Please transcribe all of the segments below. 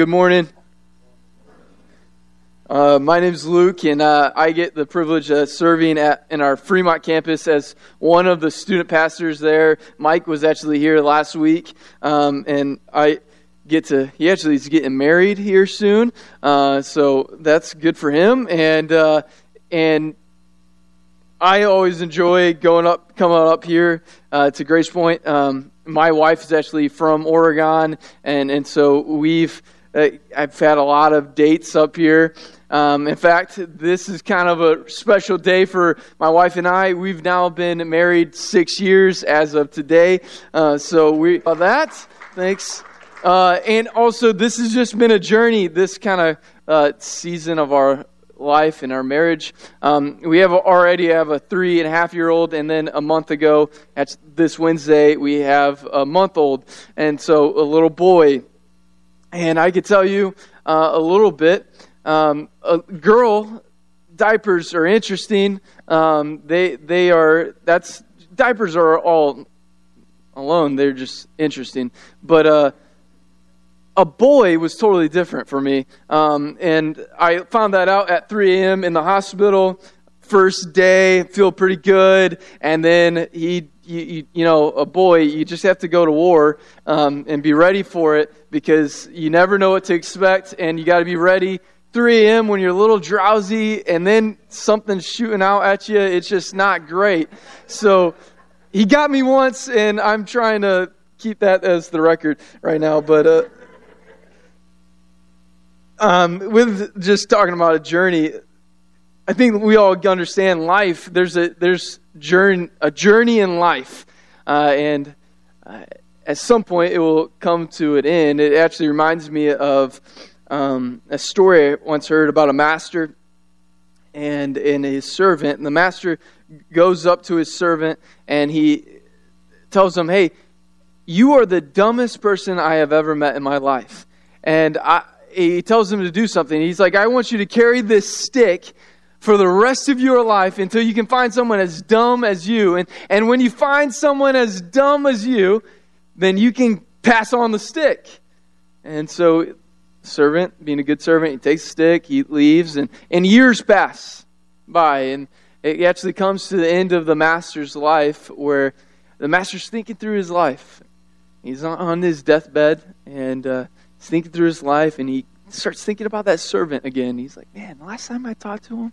good morning. Uh, my name is Luke, and uh, I get the privilege of serving at in our Fremont campus as one of the student pastors there. Mike was actually here last week, um, and I get to. He actually is getting married here soon, uh, so that's good for him. And uh, and I always enjoy going up, coming up here uh, to Grace Point. Um, my wife is actually from Oregon, and and so we've uh, I've had a lot of dates up here. Um, in fact, this is kind of a special day for my wife and I. We've now been married six years as of today. Uh, so we uh, that thanks. Uh, and also, this has just been a journey. This kind of uh, season of our life and our marriage. Um, we have already have a three and a half year old, and then a month ago, at this Wednesday, we have a month old, and so a little boy. And I could tell you uh, a little bit. Um, a girl diapers are interesting. Um, they they are that's diapers are all alone. They're just interesting, but. Uh, a boy was totally different for me. Um, and I found that out at 3 a.m. in the hospital. First day, feel pretty good. And then he, you, you know, a boy, you just have to go to war um, and be ready for it because you never know what to expect. And you got to be ready 3 a.m. when you're a little drowsy and then something's shooting out at you. It's just not great. So he got me once, and I'm trying to keep that as the record right now. But, uh, um, with just talking about a journey, I think we all understand life. There's a there's journey a journey in life, uh, and uh, at some point it will come to an end. It actually reminds me of um, a story I once heard about a master and and his servant. And the master goes up to his servant and he tells him, "Hey, you are the dumbest person I have ever met in my life." And I, he tells him to do something. He's like, I want you to carry this stick for the rest of your life until you can find someone as dumb as you. And, and when you find someone as dumb as you, then you can pass on the stick. And so, servant, being a good servant, he takes the stick, he leaves, and, and years pass by. And it actually comes to the end of the master's life where the master's thinking through his life. He's on his deathbed, and uh, He's thinking through his life and he starts thinking about that servant again. He's like, man, the last time I talked to him,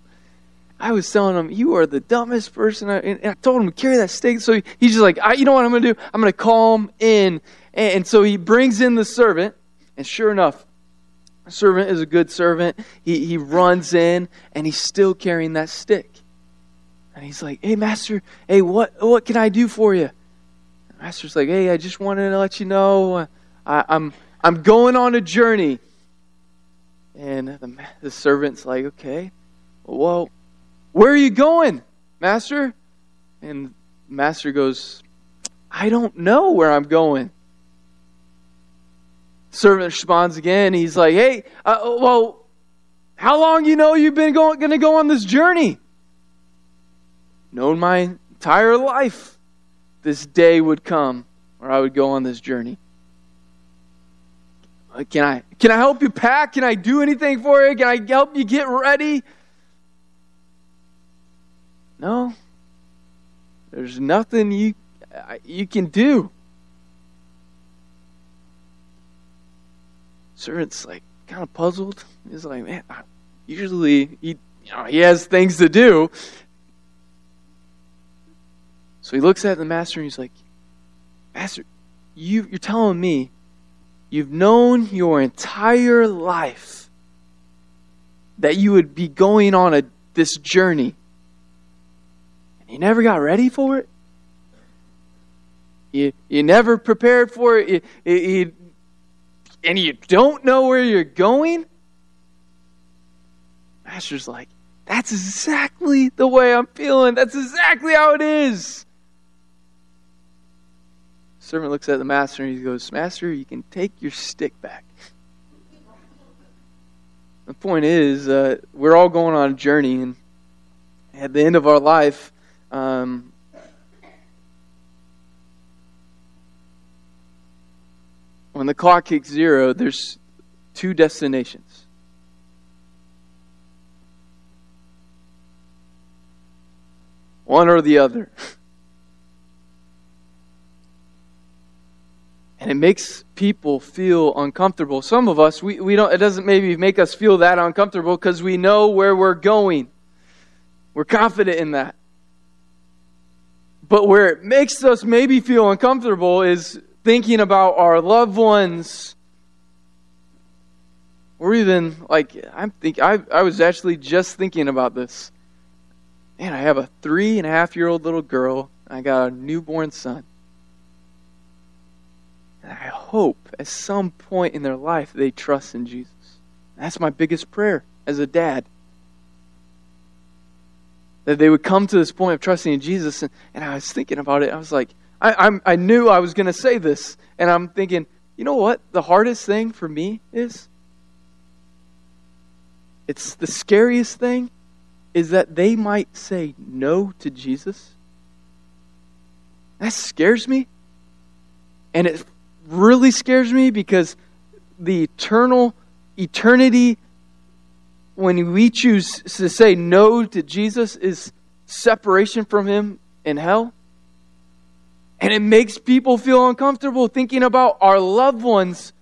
I was telling him, you are the dumbest person. And I told him to carry that stick. So he's just like, you know what I'm going to do? I'm going to call him in. And so he brings in the servant. And sure enough, the servant is a good servant. He, he runs in and he's still carrying that stick. And he's like, hey, master, hey, what, what can I do for you? The master's like, hey, I just wanted to let you know uh, I, I'm I'm going on a journey. And the, the servant's like, okay, well, where are you going, master? And master goes, I don't know where I'm going. Servant responds again. He's like, hey, uh, well, how long you know you've been going, going to go on this journey? Known my entire life, this day would come where I would go on this journey. Uh, can I can I help you pack? Can I do anything for you? Can I help you get ready? No. There's nothing you you can do. Servant's like kind of puzzled. He's like, man, usually he you know he has things to do. So he looks at the master and he's like, Master, you you're telling me You've known your entire life that you would be going on a, this journey. And you never got ready for it. You, you never prepared for it. You, you, and you don't know where you're going. Master's like, that's exactly the way I'm feeling. That's exactly how it is servant looks at the master and he goes, Master, you can take your stick back. The point is, uh, we're all going on a journey, and at the end of our life, um, when the clock kicks zero, there's two destinations. One or the other. and it makes people feel uncomfortable. Some of us, we, we don't, it doesn't maybe make us feel that uncomfortable because we know where we're going. We're confident in that. But where it makes us maybe feel uncomfortable is thinking about our loved ones. Or even like I'm think I I was actually just thinking about this. Man, I have a three and a half year old little girl. I got a newborn son. I hope at some point in their life they trust in Jesus. That's my biggest prayer as a dad. That they would come to this point of trusting in Jesus. And, and I was thinking about it. I was like, I, I'm, I knew I was going to say this. And I'm thinking, you know what? The hardest thing for me is it's the scariest thing is that they might say no to Jesus. That scares me. And it really scares me because the eternal eternity when we choose to say no to Jesus is separation from him in hell. And it makes people feel uncomfortable thinking about our loved ones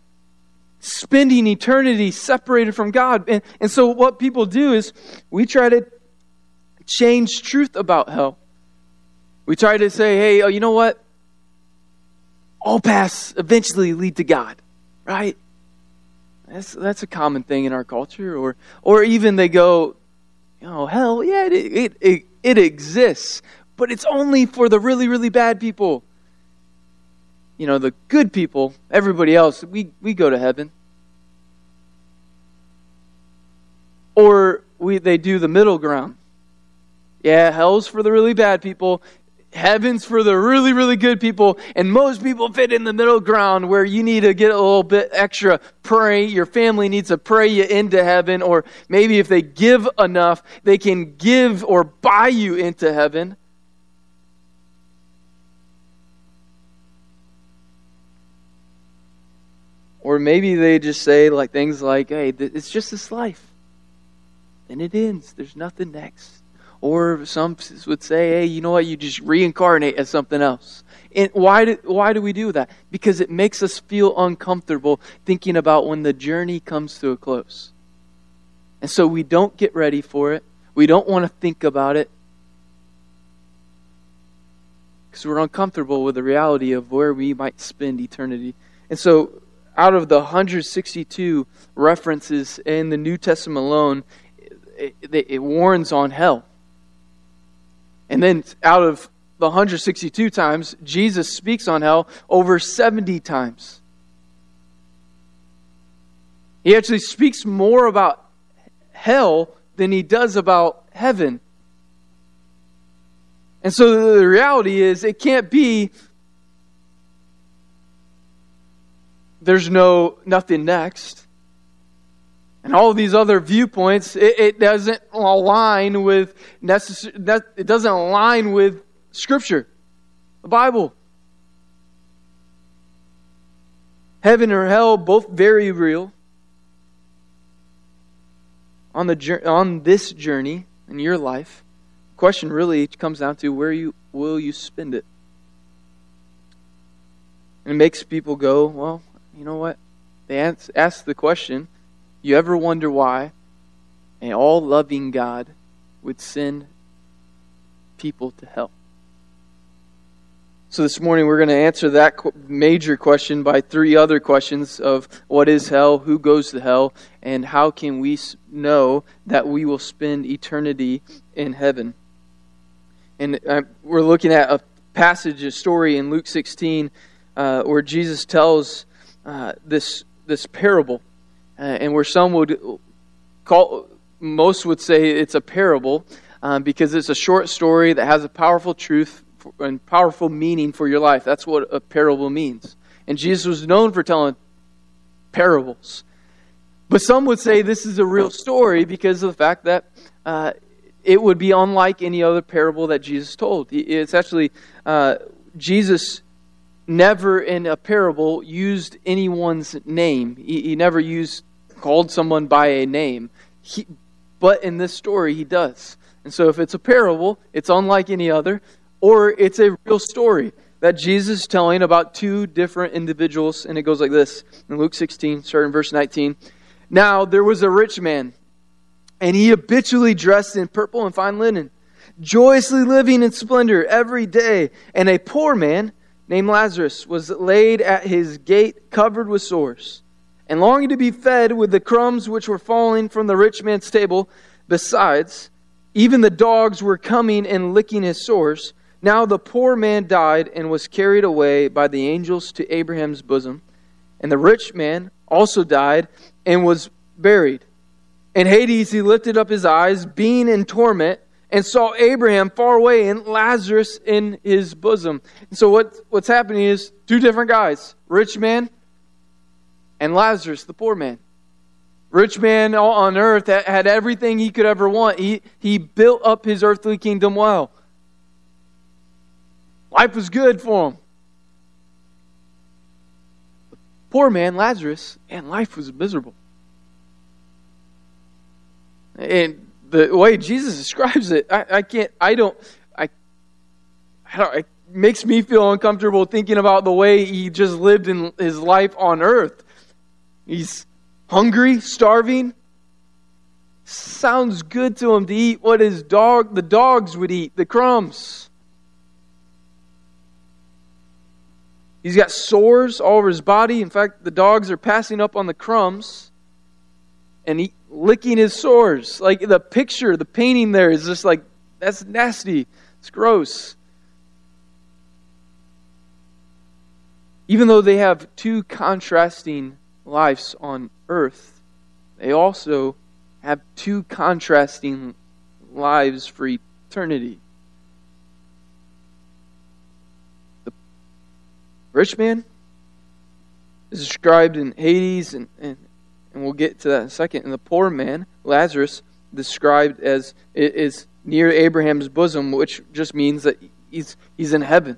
spending eternity separated from God. And, and so, what people do is we try to change truth about hell. We try to say, hey, oh, you know what? All paths eventually lead to God, right? That's that's a common thing in our culture, or or even they go, oh hell, yeah, it it it, it exists, but it's only for the really really bad people. You know, the good people, everybody else, we we go to heaven. Or we they do the middle ground. Yeah, hell's for the really bad people heaven's for the really, really good people, and most people fit in the middle ground where you need to get a little bit extra pray. Your family needs to pray you into heaven, or maybe if they give enough, they can give or buy you into heaven. Or maybe they just say like things like, "Hey, it's just this life, and it ends. There's nothing next." Or some would say, hey, you know what? You just reincarnate as something else. And why do, why do we do that? Because it makes us feel uncomfortable thinking about when the journey comes to a close. And so we don't get ready for it. We don't want to think about it. Because we're uncomfortable with the reality of where we might spend eternity. And so, out of the 162 references in the New Testament alone, it, it, it warns on hell. And then out of the 162 times, Jesus speaks on hell over 70 times. He actually speaks more about hell than he does about heaven. And so the reality is, it can't be there's no nothing next and all these other viewpoints, it, it doesn't align with necessary. It doesn't align with Scripture, the Bible. Heaven or hell, both very real. On the on this journey in your life, the question really comes down to where you will you spend it. And it makes people go, well, you know what? They ask the question you ever wonder why an all loving God would send people to hell? So this morning we're going to answer that major question by three other questions of what is hell, who goes to hell, and how can we know that we will spend eternity in heaven. And uh, we're looking at a passage, a story in Luke 16, uh, where Jesus tells uh, this this parable uh, and where some would call, most would say it's a parable um, because it's a short story that has a powerful truth and powerful meaning for your life. That's what a parable means. And Jesus was known for telling parables. But some would say this is a real story because of the fact that uh, it would be unlike any other parable that Jesus told. It's actually, uh, Jesus never in a parable used anyone's name. He, he never used called someone by a name. He, but in this story, he does. And so if it's a parable, it's unlike any other, or it's a real story that Jesus is telling about two different individuals. And it goes like this in Luke 16, starting verse 19. Now there was a rich man, and he habitually dressed in purple and fine linen, joyously living in splendor every day. And a poor man named Lazarus was laid at his gate, covered with sores, and longing to be fed with the crumbs which were falling from the rich man's table. Besides, even the dogs were coming and licking his sores. Now the poor man died and was carried away by the angels to Abraham's bosom. And the rich man also died and was buried. In Hades he lifted up his eyes, being in torment, and saw Abraham far away and Lazarus in his bosom. And so what, what's happening is two different guys, rich man and Lazarus, the poor man. Rich man on earth that had everything he could ever want. He, he built up his earthly kingdom well. Life was good for him. The poor man, Lazarus, and life was miserable. And the way Jesus describes it, I, I can't, I don't, I, I don't, it makes me feel uncomfortable thinking about the way he just lived in his life on earth. He's hungry, starving. Sounds good to him to eat what his dog, the dogs would eat, the crumbs. He's got sores all over his body. In fact, the dogs are passing up on the crumbs and he, licking his sores. Like the picture, the painting there is just like, that's nasty. It's gross. Even though they have two contrasting lives on earth, they also have two contrasting lives for eternity. The rich man is described in Hades, and, and, and we'll get to that in a second. And the poor man, Lazarus, described as is near Abraham's bosom, which just means that he's he's in heaven.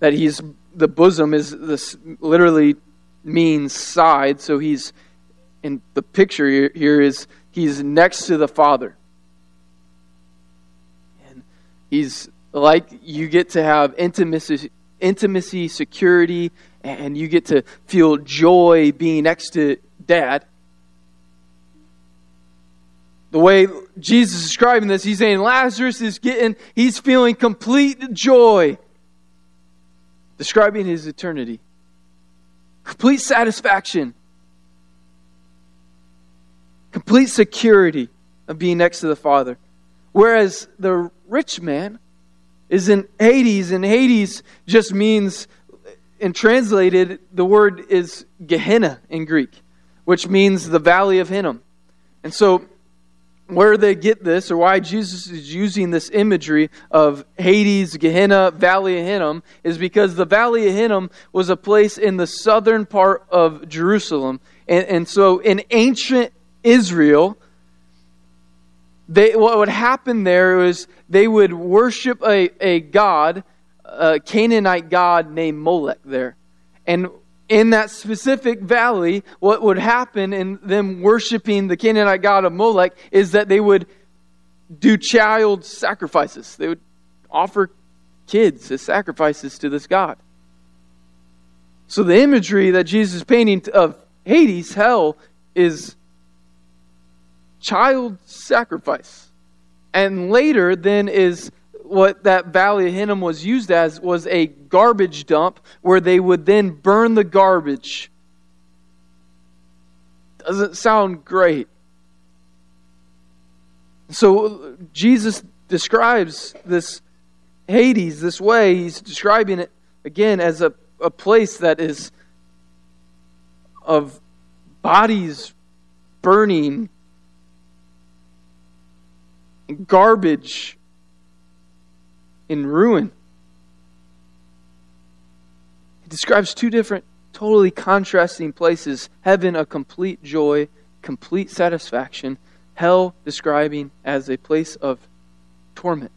That he's the bosom is this literally means side, so he's in the picture here is he's next to the Father. And he's like you get to have intimacy intimacy, security, and you get to feel joy being next to dad. The way Jesus is describing this, he's saying Lazarus is getting, he's feeling complete joy, describing his eternity, complete satisfaction, complete security of being next to the Father. Whereas the rich man, is in Hades, and Hades just means, and translated, the word is Gehenna in Greek, which means the valley of Hinnom. And so, where they get this, or why Jesus is using this imagery of Hades, Gehenna, Valley of Hinnom, is because the Valley of Hinnom was a place in the southern part of Jerusalem. And, and so, in ancient Israel, they, what would happen there was they would worship a, a god, a Canaanite god named Molech there. And in that specific valley, what would happen in them worshiping the Canaanite god of Molech is that they would do child sacrifices. They would offer kids as sacrifices to this god. So the imagery that Jesus is painting of Hades, hell, is child sacrifice. And later, then, is what that Valley of Hinnom was used as was a garbage dump where they would then burn the garbage. Doesn't sound great. So Jesus describes this Hades this way. He's describing it again as a, a place that is of bodies burning garbage in ruin. He describes two different, totally contrasting places heaven, a complete joy, complete satisfaction, hell, describing as a place of torment.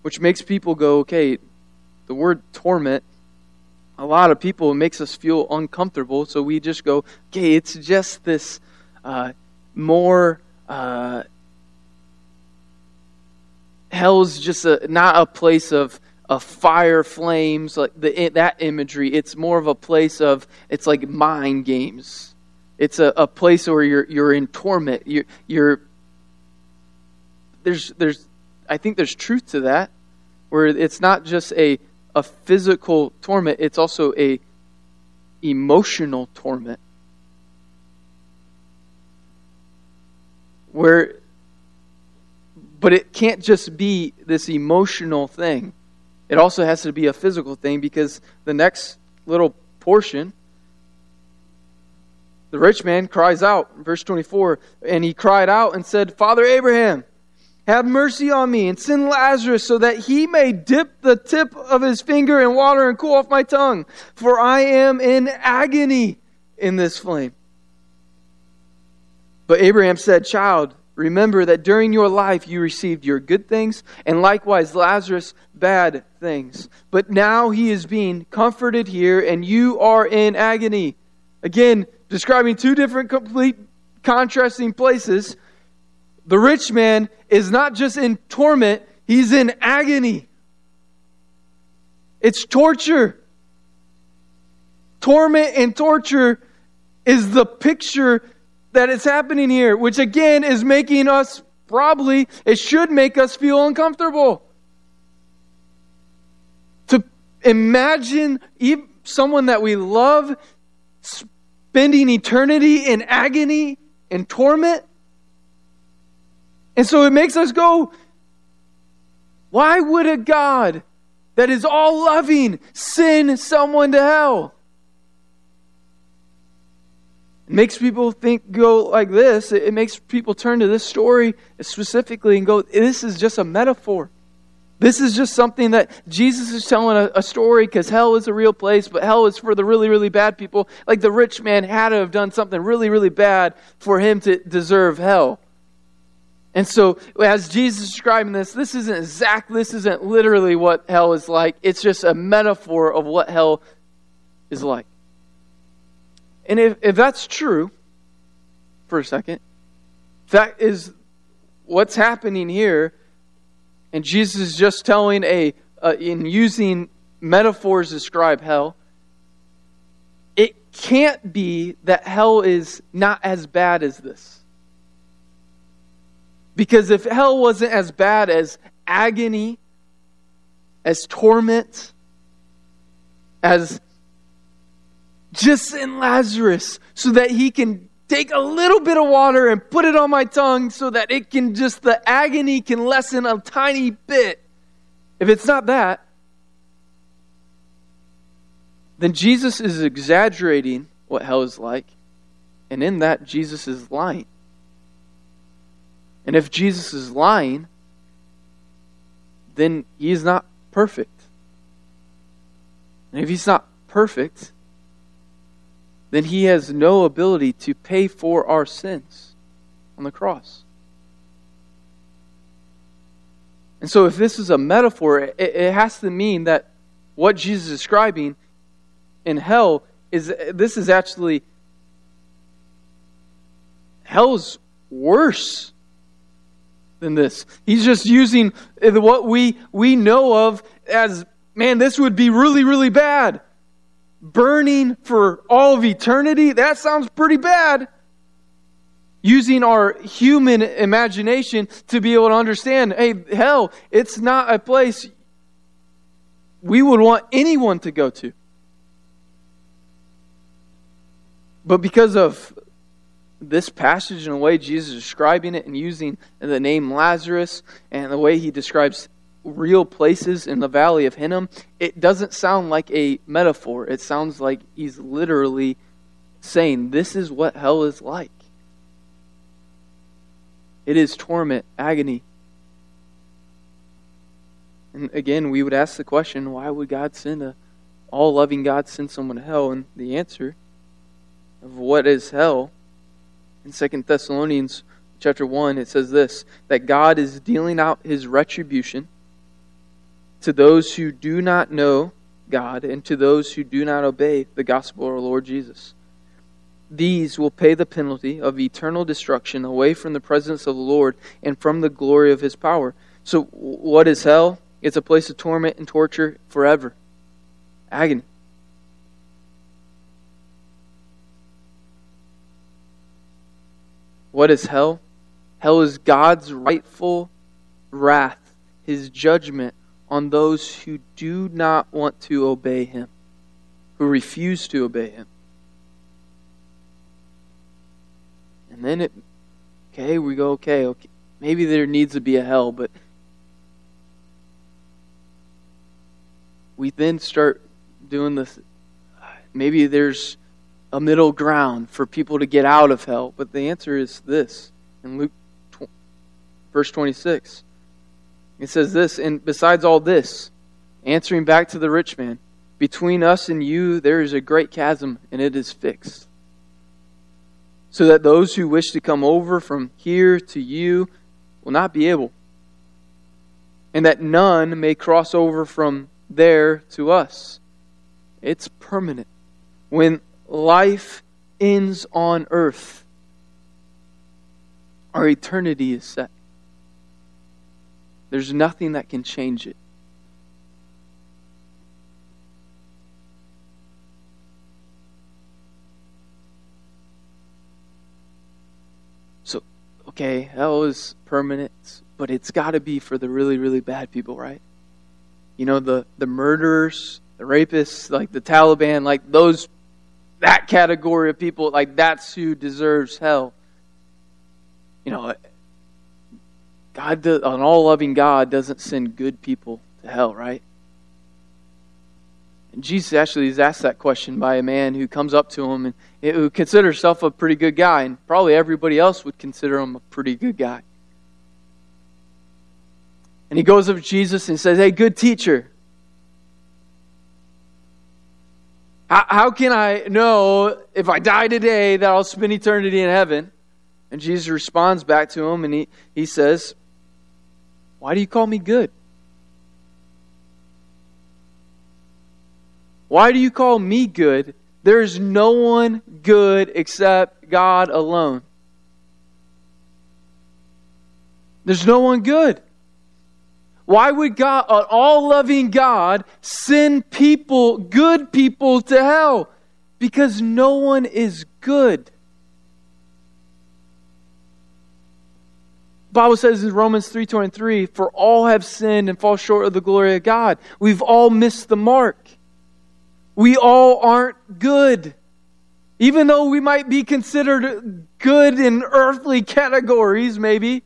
Which makes people go, okay, the word torment a lot of people, it makes us feel uncomfortable. So we just go, okay, it's just this uh, more. Uh, hell's just a, not a place of of fire flames like the, that imagery. It's more of a place of it's like mind games. It's a, a place where you're you're in torment. You're, you're there's there's i think there's truth to that where it's not just a a physical torment it's also a emotional torment. Where but it can't just be this emotional thing. It also has to be a physical thing because the next little portion, the rich man cries out, verse 24, and he cried out and said, Father Abraham, have mercy on me and send Lazarus so that he may dip the tip of his finger in water and cool off my tongue, for I am in agony in this flame. But Abraham said, Child, Remember that during your life you received your good things, and likewise Lazarus bad things. But now he is being comforted here, and you are in agony. Again, describing two different, complete, contrasting places. The rich man is not just in torment, he's in agony. It's torture. Torment and torture is the picture that is happening here, which again is making us probably, it should make us feel uncomfortable. To imagine someone that we love spending eternity in agony and torment. And so it makes us go, why would a God that is all loving send someone to hell? Makes people think, go like this. It makes people turn to this story specifically and go, this is just a metaphor. This is just something that Jesus is telling a, a story because hell is a real place, but hell is for the really, really bad people. Like the rich man had to have done something really, really bad for him to deserve hell. And so, as Jesus is describing this, this isn't exact, this isn't literally what hell is like. It's just a metaphor of what hell is like. And if, if that's true, for a second, that is what's happening here, and Jesus is just telling a, uh, in using metaphors to describe hell, it can't be that hell is not as bad as this. Because if hell wasn't as bad as agony, as torment, as just send Lazarus so that he can take a little bit of water and put it on my tongue so that it can just, the agony can lessen a tiny bit. If it's not that, then Jesus is exaggerating what hell is like. And in that, Jesus is lying. And if Jesus is lying, then he is not perfect. And if he's not perfect, then he has no ability to pay for our sins on the cross. And so, if this is a metaphor, it, it has to mean that what Jesus is describing in hell is this is actually hell's worse than this. He's just using what we we know of as man, this would be really, really bad burning for all of eternity, that sounds pretty bad. Using our human imagination to be able to understand hey, hell, it's not a place we would want anyone to go to. But because of this passage and the way Jesus is describing it and using the name Lazarus and the way he describes real places in the valley of Hinnom, it doesn't sound like a metaphor. It sounds like he's literally saying, This is what hell is like. It is torment, agony. And again, we would ask the question why would God send a all loving God send someone to hell? And the answer of what is hell in Second Thessalonians chapter 1, it says this that God is dealing out his retribution to those who do not know God and to those who do not obey the gospel of our Lord Jesus. These will pay the penalty of eternal destruction away from the presence of the Lord and from the glory of his power. So, what is hell? It's a place of torment and torture forever. Agony. What is hell? Hell is God's rightful wrath, his judgment on those who do not want to obey him, who refuse to obey him. And then it, okay, we go, okay, okay, maybe there needs to be a hell, but we then start doing this. Maybe there's a middle ground for people to get out of hell, but the answer is this in Luke verse 26. It says this, and besides all this, answering back to the rich man, between us and you there is a great chasm, and it is fixed. So that those who wish to come over from here to you will not be able, and that none may cross over from there to us. It's permanent. When life ends on earth, our eternity is set. There's nothing that can change it. So, okay, hell is permanent, but it's got to be for the really, really bad people, right? You know, the, the murderers, the rapists, like the Taliban, like those, that category of people, like that's who deserves hell. You know, God, does, an all loving God doesn't send good people to hell, right? And Jesus actually is asked that question by a man who comes up to him and eh, who considers himself a pretty good guy, and probably everybody else would consider him a pretty good guy. And he goes up to Jesus and says, Hey, good teacher, how, how can I know if I die today that I'll spend eternity in heaven? And Jesus responds back to him and he, he says, why do you call me good? Why do you call me good? There is no one good except God alone. There's no one good. Why would God, an all loving God, send people, good people, to hell? Because no one is good. Bible says in Romans 3:23, "For all have sinned and fall short of the glory of God." We've all missed the mark. We all aren't good. Even though we might be considered good in earthly categories, maybe.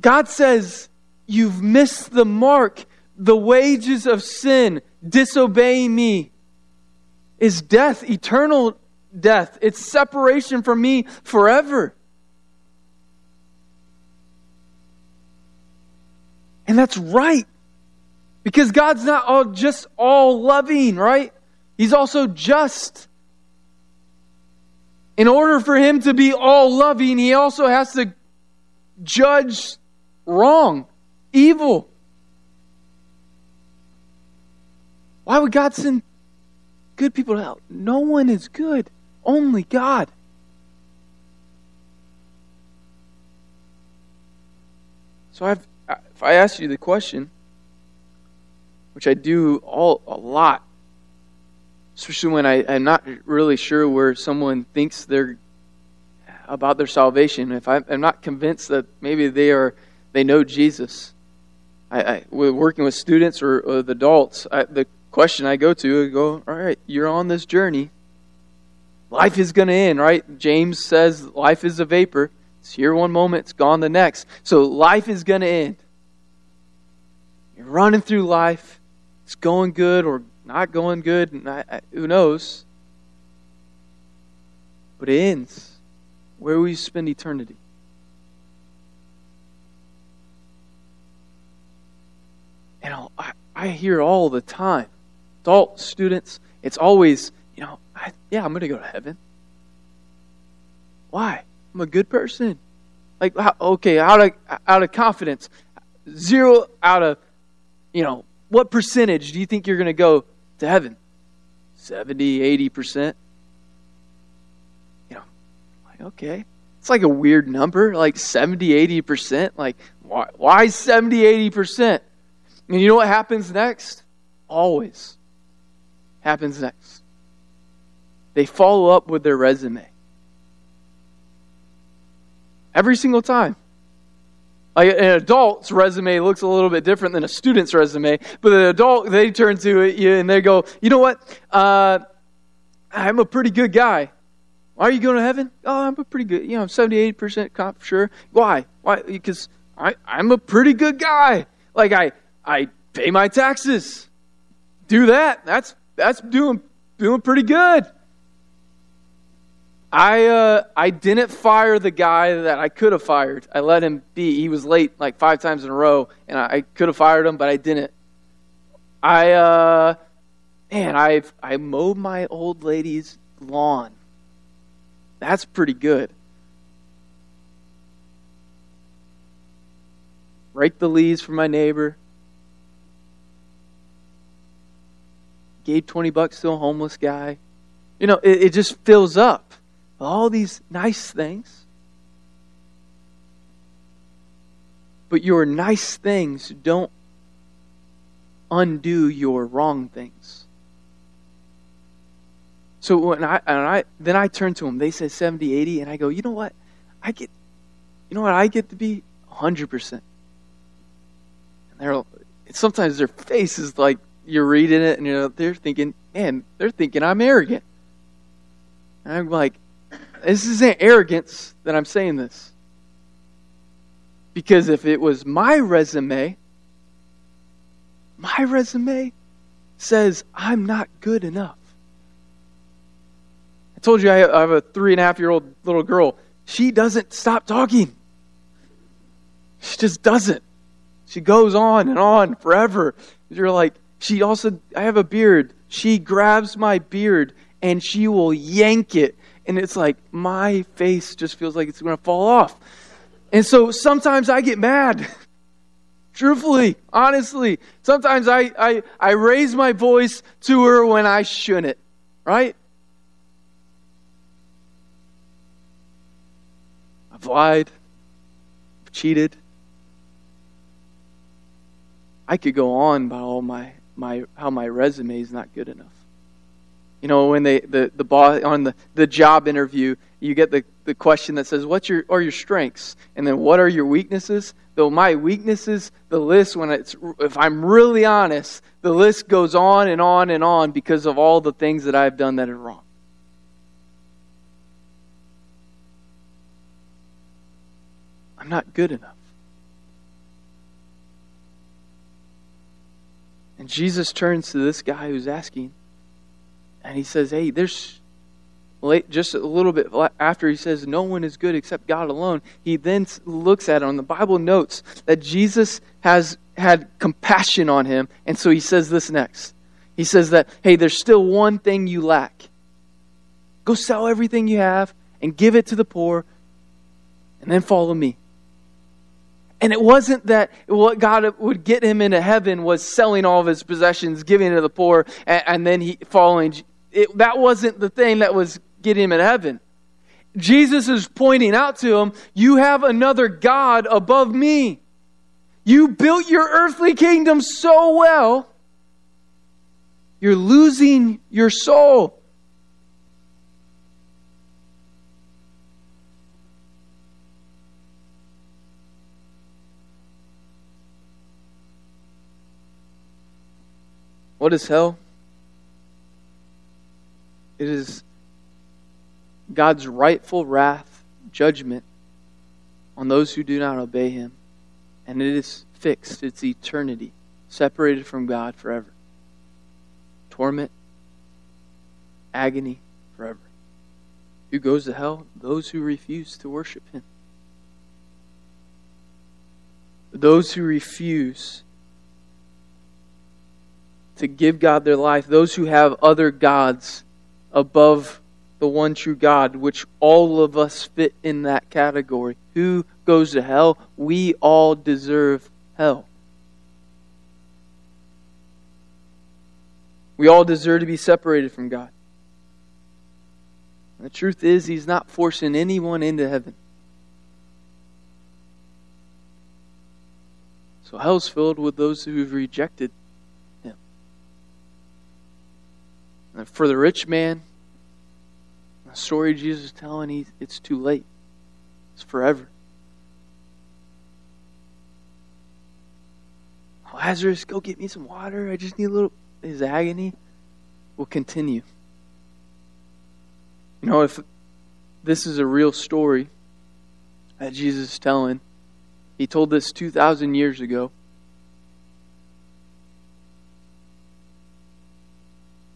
God says, You've missed the mark. The wages of sin, disobeying me, is death, eternal death. It's separation from me forever. And that's right. Because God's not all just all loving, right? He's also just. In order for him to be all loving, he also has to judge wrong, evil. Why would God send good people hell? No one is good. Only God. So I've, if I ask you the question, which I do all a lot, especially when I, I'm not really sure where someone thinks they're about their salvation, if I, am not convinced that maybe they are they know Jesus, I, I working with students or, or the adults. I, the question I go to, I go, all right, you're on this journey. Life is going to end, right? James says life is a vapor. It's here one moment, it's gone the next. So life is going to end. You're running through life. It's going good or not going good. And who knows? But it ends. Where will you spend eternity? And I, I hear all the time, adult students, it's always you know, I, yeah, I'm going to go to heaven. Why? I'm a good person. Like, okay, out of, out of confidence, zero out of you know, what percentage do you think you're going to go to heaven? 70, 80%? You know, like, okay. It's like a weird number, like 70, 80%. Like, why, why 70, 80%? And you know what happens next? Always happens next. They follow up with their resume. Every single time. Like an adult's resume looks a little bit different than a student's resume, but an adult, they turn to it and they go, you know what? Uh, I'm a pretty good guy. Are you going to heaven? Oh, I'm a pretty good, you know, I'm 70, 80% cop, sure. Why? Why? Because I, I'm a pretty good guy. Like I, I pay my taxes. Do that. That's, that's doing, doing pretty good. I uh, I didn't fire the guy that I could have fired. I let him be. He was late like five times in a row, and I, I could have fired him, but I didn't. I uh, man, I I mowed my old lady's lawn. That's pretty good. Rake the leaves for my neighbor. Gave twenty bucks to a homeless guy. You know, it, it just fills up all these nice things. But your nice things don't undo your wrong things. So when I, and I then I turn to them, they say 70, 80, and I go, you know what? I get, you know what? I get to be 100%. And they're, sometimes their face is like, you're reading it and you know, they're thinking, man, they're thinking I'm arrogant. And I'm like, this isn't arrogance that I'm saying this. Because if it was my resume, my resume says I'm not good enough. I told you I have a three and a half year old little girl. She doesn't stop talking. She just doesn't. She goes on and on forever. You're like, she also, I have a beard. She grabs my beard and she will yank it and it's like my face just feels like it's going to fall off. And so sometimes I get mad. Truthfully, honestly, sometimes I, I, I raise my voice to her when I shouldn't, right? I've lied, I've cheated. I could go on about all my, my how my resume is not good enough. You know, when they the, the boss on the, the job interview, you get the, the question that says, What your are your strengths? And then what are your weaknesses? Though my weaknesses, the list when it's if I'm really honest, the list goes on and on and on because of all the things that I've done that are wrong. I'm not good enough. And Jesus turns to this guy who's asking, and he says, hey, there's just a little bit after he says, no one is good except God alone. He then looks at him. The Bible notes that Jesus has had compassion on him. And so he says this next. He says that, hey, there's still one thing you lack. Go sell everything you have and give it to the poor, and then follow me. And it wasn't that what God would get him into heaven was selling all of his possessions, giving it to the poor, and, and then he following it, that wasn't the thing that was getting him in heaven. Jesus is pointing out to him, You have another God above me. You built your earthly kingdom so well, you're losing your soul. What is hell? It is God's rightful wrath, judgment on those who do not obey Him. And it is fixed, it's eternity, separated from God forever. Torment, agony forever. Who goes to hell? Those who refuse to worship Him. Those who refuse to give God their life, those who have other gods above the one true God, which all of us fit in that category. Who goes to hell? We all deserve hell. We all deserve to be separated from God. And the truth is, He's not forcing anyone into heaven. So hell's filled with those who've rejected Him. And for the rich man, the story Jesus is telling, he, it's too late. It's forever. Lazarus, go get me some water. I just need a little. His agony will continue. You know, if this is a real story that Jesus is telling, he told this 2,000 years ago.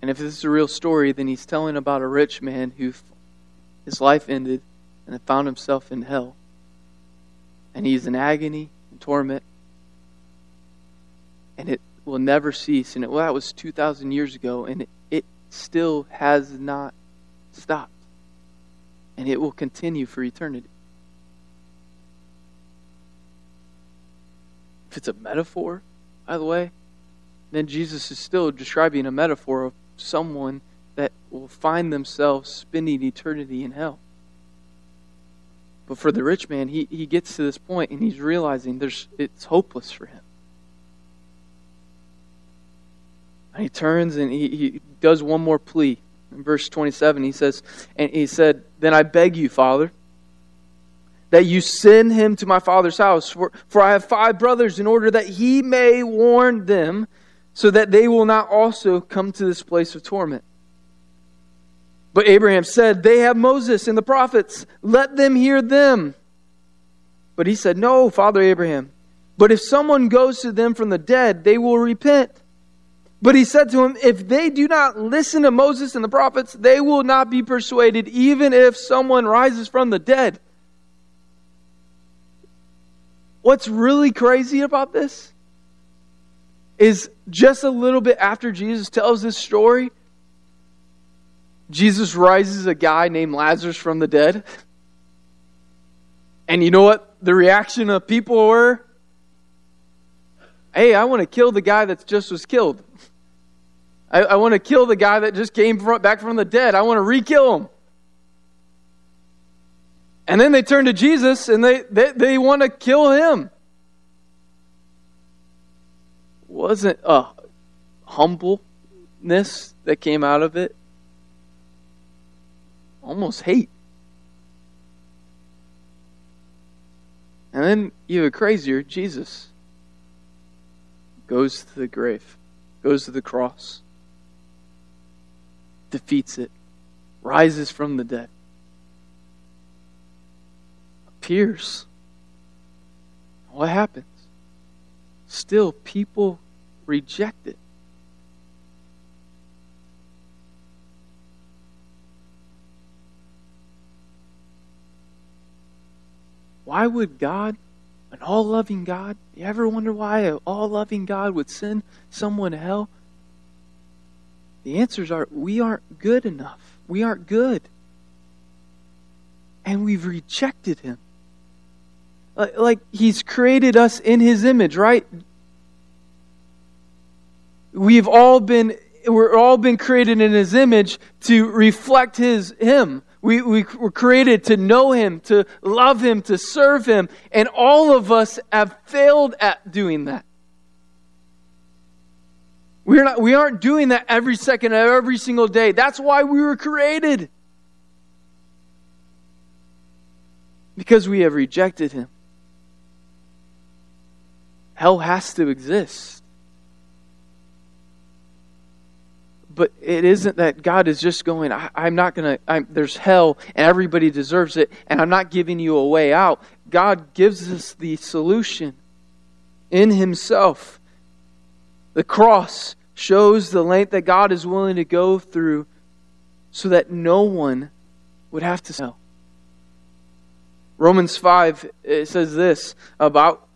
And if this is a real story, then he's telling about a rich man who his life ended and found himself in hell. And he's in agony and torment. And it will never cease. And it, well, that was 2,000 years ago, and it, it still has not stopped and it will continue for eternity. If it's a metaphor, by the way, then Jesus is still describing a metaphor of someone that will find themselves spending eternity in hell. But for the rich man, he, he gets to this point and he's realizing there's it's hopeless for him. And he turns and he, he does one more plea. In verse 27, he says, And he said, Then I beg you, Father, that you send him to my father's house, for, for I have five brothers, in order that he may warn them, so that they will not also come to this place of torment. But Abraham said, They have Moses and the prophets. Let them hear them. But he said, No, Father Abraham. But if someone goes to them from the dead, they will repent. But he said to him, If they do not listen to Moses and the prophets, they will not be persuaded, even if someone rises from the dead. What's really crazy about this is just a little bit after Jesus tells this story, Jesus rises a guy named Lazarus from the dead. And you know what the reaction of people were? Hey, I want to kill the guy that just was killed. I, I want to kill the guy that just came from, back from the dead. I want to re kill him. And then they turn to Jesus and they, they, they want to kill him. Wasn't a humbleness that came out of it? Almost hate. And then, even crazier, Jesus goes to the grave, goes to the cross defeats it, rises from the dead, appears. What happens? Still, people reject it. Why would God, an all loving God, you ever wonder why an all loving God would send someone to hell? The answers are we aren't good enough. We aren't good. And we've rejected him. Uh, like he's created us in his image, right? We've all been we're all been created in his image to reflect his him. We, we were created to know him, to love him, to serve him, and all of us have failed at doing that. We're not, we aren't doing that every second of every single day. That's why we were created. Because we have rejected Him. Hell has to exist. But it isn't that God is just going, I, am not going to, there's hell and everybody deserves it, and I'm not giving you a way out. God gives us the solution in Himself. The cross shows the length that God is willing to go through so that no one would have to sell. Romans 5 it says this about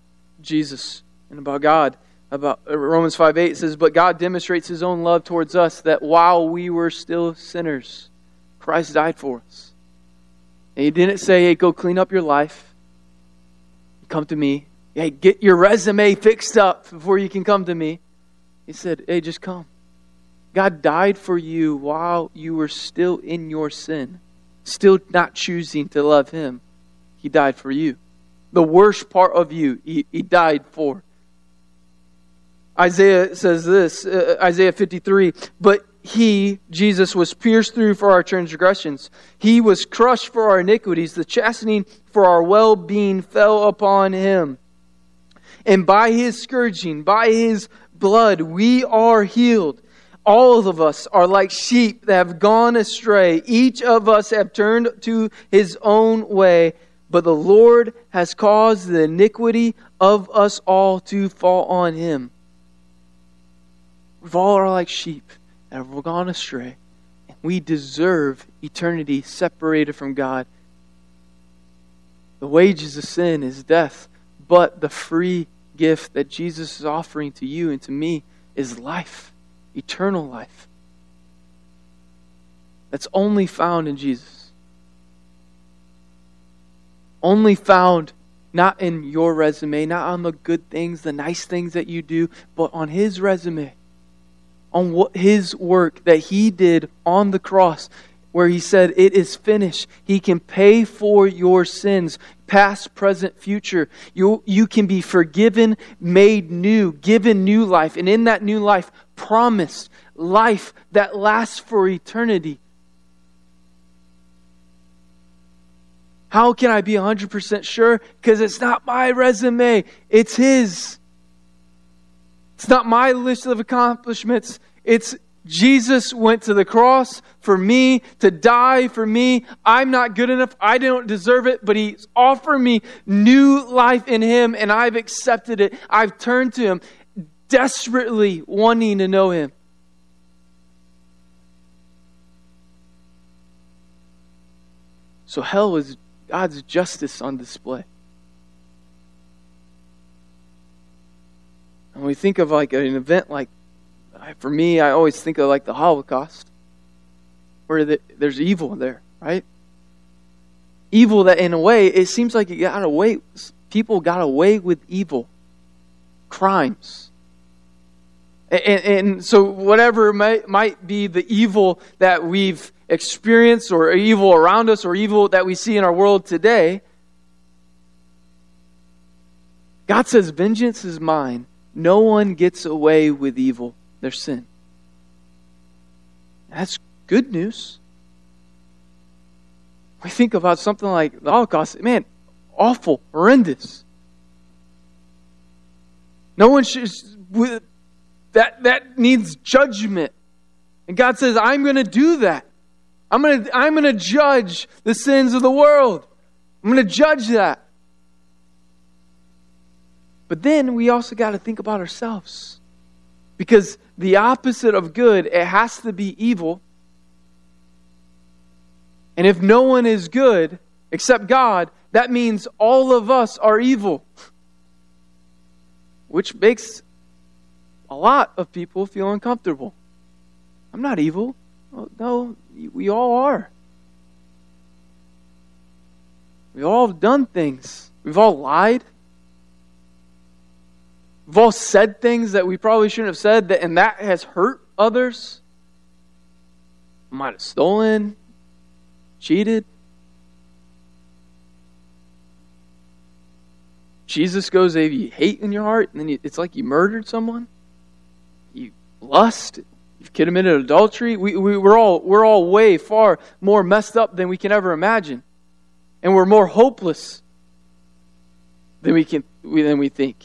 Jesus and about God. About uh, Romans 5 8 says, But God demonstrates his own love towards us that while we were still sinners, Christ died for us. And he didn't say, Hey, go clean up your life. Come to me. Hey, get your resume fixed up before you can come to me. He said, Hey, just come. God died for you while you were still in your sin, still not choosing to love Him. He died for you. The worst part of you, He, he died for. Isaiah says this, uh, Isaiah 53, but he, Jesus, was pierced through for our transgressions. He was crushed for our iniquities. The chastening for our well being fell upon him. And by his scourging, by his blood, we are healed. All of us are like sheep that have gone astray. Each of us have turned to his own way, but the Lord has caused the iniquity of us all to fall on him. We all are like sheep and have gone astray. And we deserve eternity separated from God. The wages of sin is death, but the free gift that Jesus is offering to you and to me is life, eternal life. That's only found in Jesus. Only found not in your resume, not on the good things, the nice things that you do, but on His resume on what his work that he did on the cross where he said it is finished. He can pay for your sins past present future. You you can be forgiven made new given new life. And in that new life promised life that lasts for eternity. How can i be 100% sure? Because it's not my resume. It's his it's not my list of accomplishments. It's Jesus went to the cross for me to die for me. I'm not good enough. I don't deserve it, but He's offered me new life in Him, and I've accepted it. I've turned to Him, desperately wanting to know Him. So hell is God's justice on display. When we think of like an event like, for me, I always think of like the Holocaust, where the, there's evil there, right? Evil that, in a way, it seems like it got away. People got away with evil, crimes. And, and, so, whatever might, might be the evil that we've experienced, or evil around us, or evil that we see in our world today, God says, Vengeance is mine. No one gets away with evil, their sin. That's good news. We think about something like the Holocaust, man, awful, horrendous. No one should that that needs judgment. And God says, I'm going to do that. I'm going to I'm going to judge the sins of the world. I'm going to judge that. But then we also got to think about ourselves. Because the opposite of good, it has to be evil. And if no one is good except God, that means all of us are evil. Which makes a lot of people feel uncomfortable. I'm not evil. no, we all are. We all have done things. We've all lied. We've all said things that we probably shouldn't have said, that, and that has hurt others. Might have stolen, cheated. Jesus goes, if you hate in your heart, and then you, it's like you murdered someone. You lust. You've committed adultery. We, we, we're, all, we're all way far more messed up than we can ever imagine. And we're more hopeless than we, can, than we think.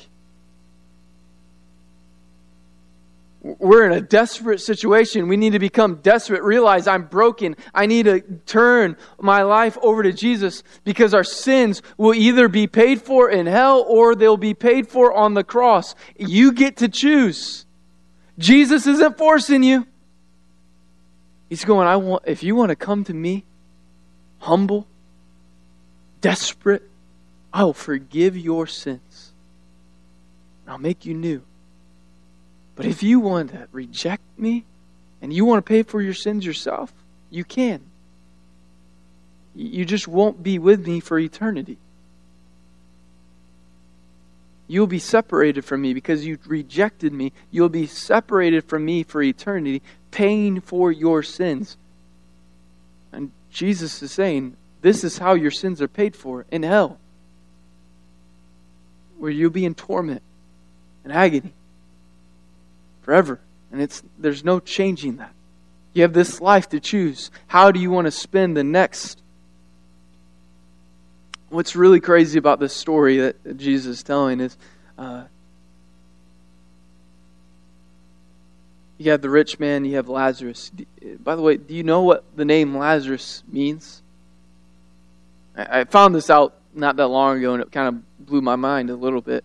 We're in a desperate situation. We need to become desperate, realize I'm broken. I need to turn my life over to Jesus because our sins will either be paid for in hell or they'll be paid for on the cross. You get to choose. Jesus isn't forcing you. He's going, I want if you want to come to me humble, desperate, I'll forgive your sins. I'll make you new. But if you want to reject me and you want to pay for your sins yourself, you can. You just won't be with me for eternity. You'll be separated from me because you rejected me. You'll be separated from me for eternity paying for your sins. And Jesus is saying, this is how your sins are paid for in hell, where you'll be in torment and agony forever. And it's, there's no changing that. You have this life to choose. How do you want to spend the next? What's really crazy about this story that Jesus is telling is uh, you have the rich man, you have Lazarus. By the way, do you know what the name Lazarus means? I found this out not that long ago, and it kind of blew my mind a little bit.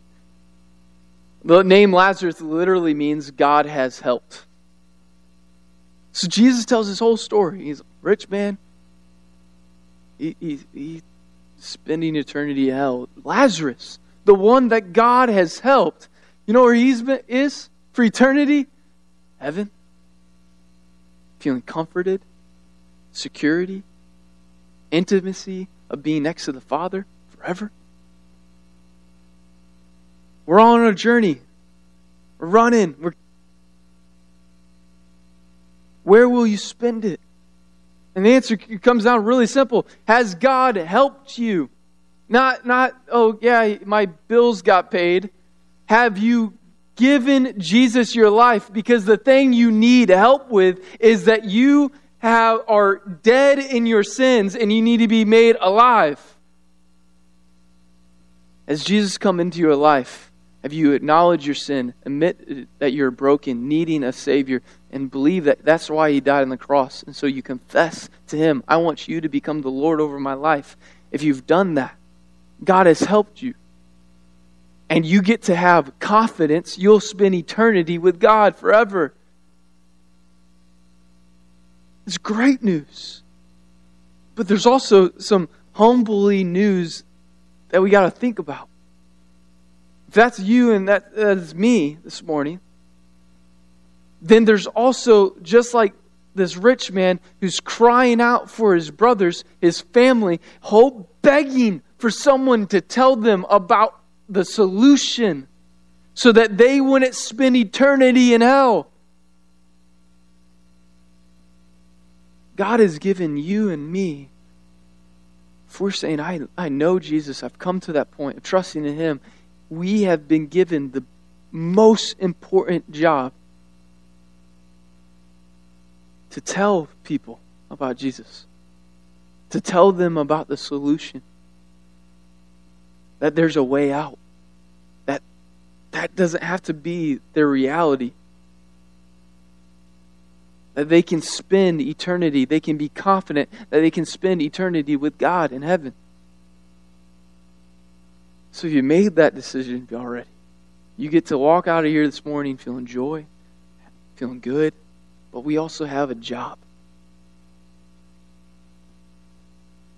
The name Lazarus literally means God has helped. So Jesus tells his whole story. He's a rich man. He, he, he's spending eternity in hell. Lazarus, the one that God has helped. You know where he's been, is for eternity? Heaven. Feeling comforted, security, intimacy of being next to the Father forever. We're all on a journey. We're running. We're where will you spend it? And the answer comes down really simple. Has God helped you? Not, not, oh, yeah, my bills got paid. Have you given Jesus your life? Because the thing you need help with is that you have, are dead in your sins and you need to be made alive. As Jesus come into your life, have you acknowledge your sin, admit that you're broken, needing a Savior, and believe that that's why He died on the cross? And so you confess to Him, I want you to become the Lord over my life. If you've done that, God has helped you. And you get to have confidence you'll spend eternity with God forever. It's great news. But there's also some humbly news that we got to think about. That's you and that, that is me this morning, then there's also, just like this rich man who's crying out for his brothers, his family, hope, begging for someone to tell them about the solution so that they wouldn't spend eternity in hell. God has given you and me, if we're saying, I, I know Jesus, I've come to that point of trusting in Him, we have been given the most important job to tell people about Jesus, to tell them about the solution, that there's a way out, that that doesn't have to be their reality. That they can spend eternity, they can be confident that they can spend eternity with God in heaven. So if you made that decision already, you get to walk out of here this morning feeling joy, feeling good, but we also have a job.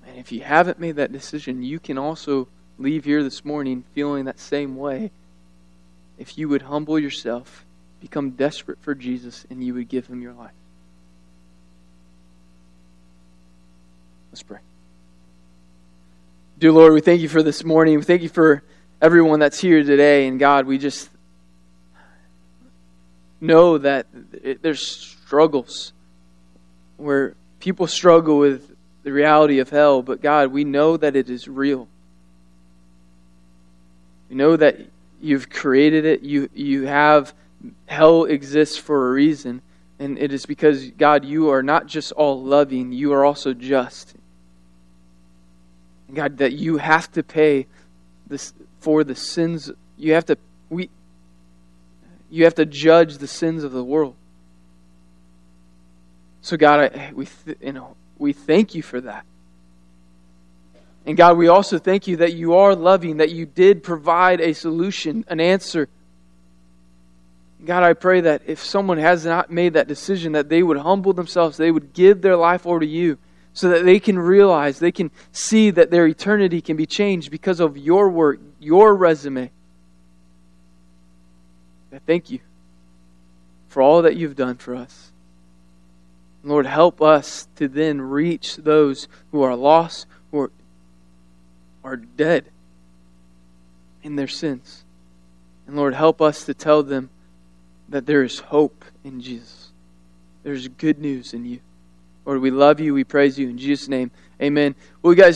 And if you haven't made that decision, you can also leave here this morning feeling that same way. If you would humble yourself, become desperate for Jesus, and you would give him your life. Let's pray. Dear Lord, we thank you for this morning. We thank you for everyone that's here today. And God, we just know that there's struggles where people struggle with the reality of hell, but God, we know that it is real. We know that you've created it. You you have hell exists for a reason, and it is because God, you are not just all loving, you are also just. God, that you have to pay this for the sins. You have to we. You have to judge the sins of the world. So God, I, we th- you know we thank you for that. And God, we also thank you that you are loving, that you did provide a solution, an answer. God, I pray that if someone has not made that decision, that they would humble themselves, they would give their life over to you so that they can realize, they can see that their eternity can be changed because of your work, your resume. I thank you for all that you've done for us. Lord, help us to then reach those who are lost, who are, are dead in their sins. And Lord, help us to tell them that there is hope in Jesus. There's good news in you. Lord, we love you. We praise you. In Jesus' name, amen. Well, guys.